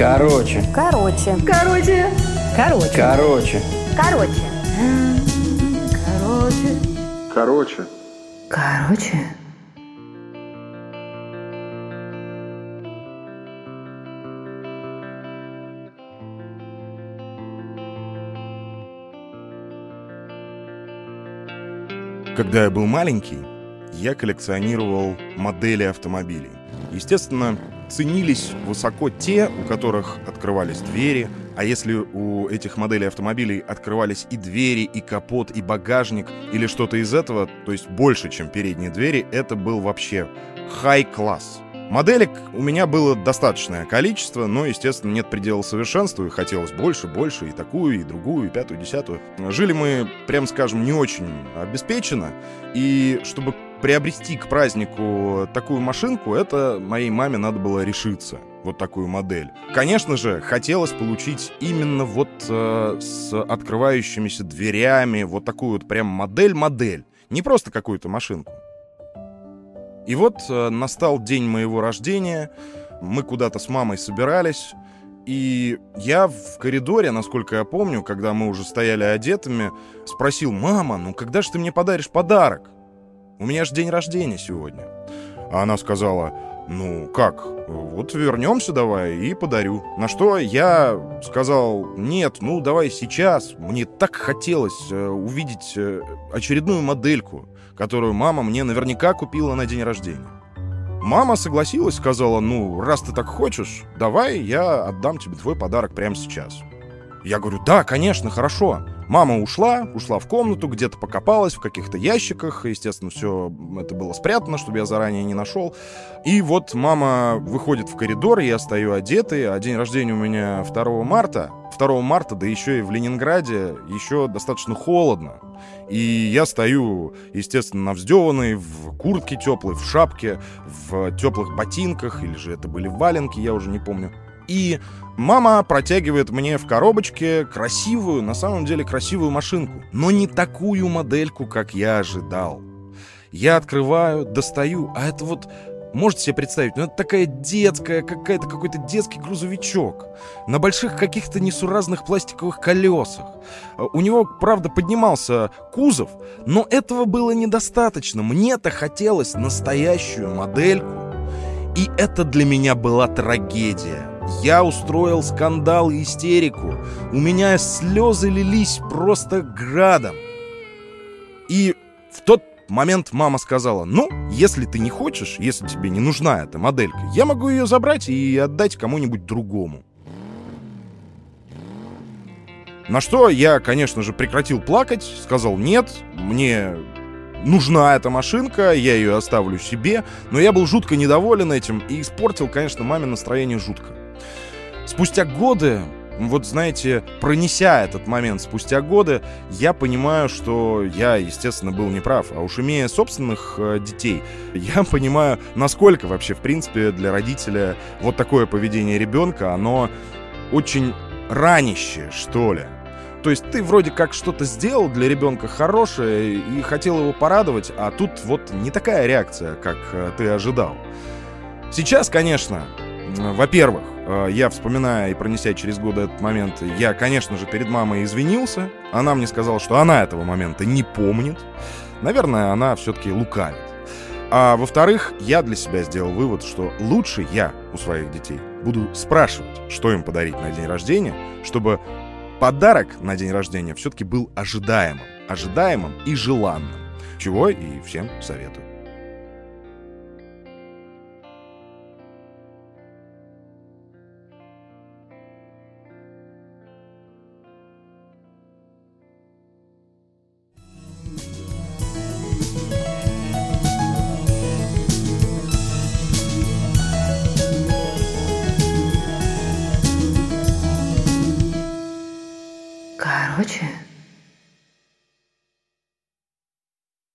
Короче. Короче. Короче. Короче. Короче. Короче. Короче. Короче. Короче. Когда я был маленький, я коллекционировал модели автомобилей. Естественно, ценились высоко те, у которых открывались двери, а если у этих моделей автомобилей открывались и двери, и капот, и багажник, или что-то из этого, то есть больше, чем передние двери, это был вообще хай-класс. Моделек у меня было достаточное количество, но, естественно, нет предела совершенству, и хотелось больше, больше, и такую, и другую, и пятую, и десятую. Жили мы, прям скажем, не очень обеспеченно, и чтобы приобрести к празднику такую машинку, это моей маме надо было решиться. Вот такую модель. Конечно же, хотелось получить именно вот э, с открывающимися дверями, вот такую вот прям модель-модель. Не просто какую-то машинку. И вот э, настал день моего рождения, мы куда-то с мамой собирались, и я в коридоре, насколько я помню, когда мы уже стояли одетыми, спросил, «Мама, ну когда же ты мне подаришь подарок? У меня же день рождения сегодня». А она сказала, ну как, вот вернемся давай и подарю. На что я сказал, нет, ну давай сейчас. Мне так хотелось э, увидеть э, очередную модельку, которую мама мне наверняка купила на день рождения. Мама согласилась, сказала, ну, раз ты так хочешь, давай я отдам тебе твой подарок прямо сейчас. Я говорю, да, конечно, хорошо. Мама ушла, ушла в комнату, где-то покопалась в каких-то ящиках. Естественно, все это было спрятано, чтобы я заранее не нашел. И вот мама выходит в коридор, я стою одетый, а день рождения у меня 2 марта. 2 марта, да еще и в Ленинграде, еще достаточно холодно. И я стою, естественно, навздеванный, в куртке теплой, в шапке, в теплых ботинках, или же это были валенки, я уже не помню. И мама протягивает мне в коробочке красивую, на самом деле красивую машинку. Но не такую модельку, как я ожидал. Я открываю, достаю, а это вот Можете себе представить, ну это такая детская, какая-то какой-то детский грузовичок на больших каких-то несуразных пластиковых колесах. У него, правда, поднимался кузов, но этого было недостаточно. Мне-то хотелось настоящую модельку. И это для меня была трагедия. Я устроил скандал и истерику. У меня слезы лились просто градом. И в тот момент мама сказала, ну, если ты не хочешь, если тебе не нужна эта моделька, я могу ее забрать и отдать кому-нибудь другому. На что я, конечно же, прекратил плакать, сказал, нет, мне нужна эта машинка, я ее оставлю себе, но я был жутко недоволен этим и испортил, конечно, маме настроение жутко. Спустя годы, вот знаете, пронеся этот момент спустя годы, я понимаю, что я, естественно, был неправ. А уж имея собственных э, детей, я понимаю, насколько вообще, в принципе, для родителя вот такое поведение ребенка, оно очень ранящее, что ли. То есть ты вроде как что-то сделал для ребенка хорошее и хотел его порадовать, а тут вот не такая реакция, как э, ты ожидал. Сейчас, конечно, во-первых, э, я вспоминая и пронеся через годы этот момент, я, конечно же, перед мамой извинился. Она мне сказала, что она этого момента не помнит. Наверное, она все-таки лукавит. А во-вторых, я для себя сделал вывод, что лучше я у своих детей буду спрашивать, что им подарить на день рождения, чтобы подарок на день рождения все-таки был ожидаемым. Ожидаемым и желанным. Чего и всем советую. 合群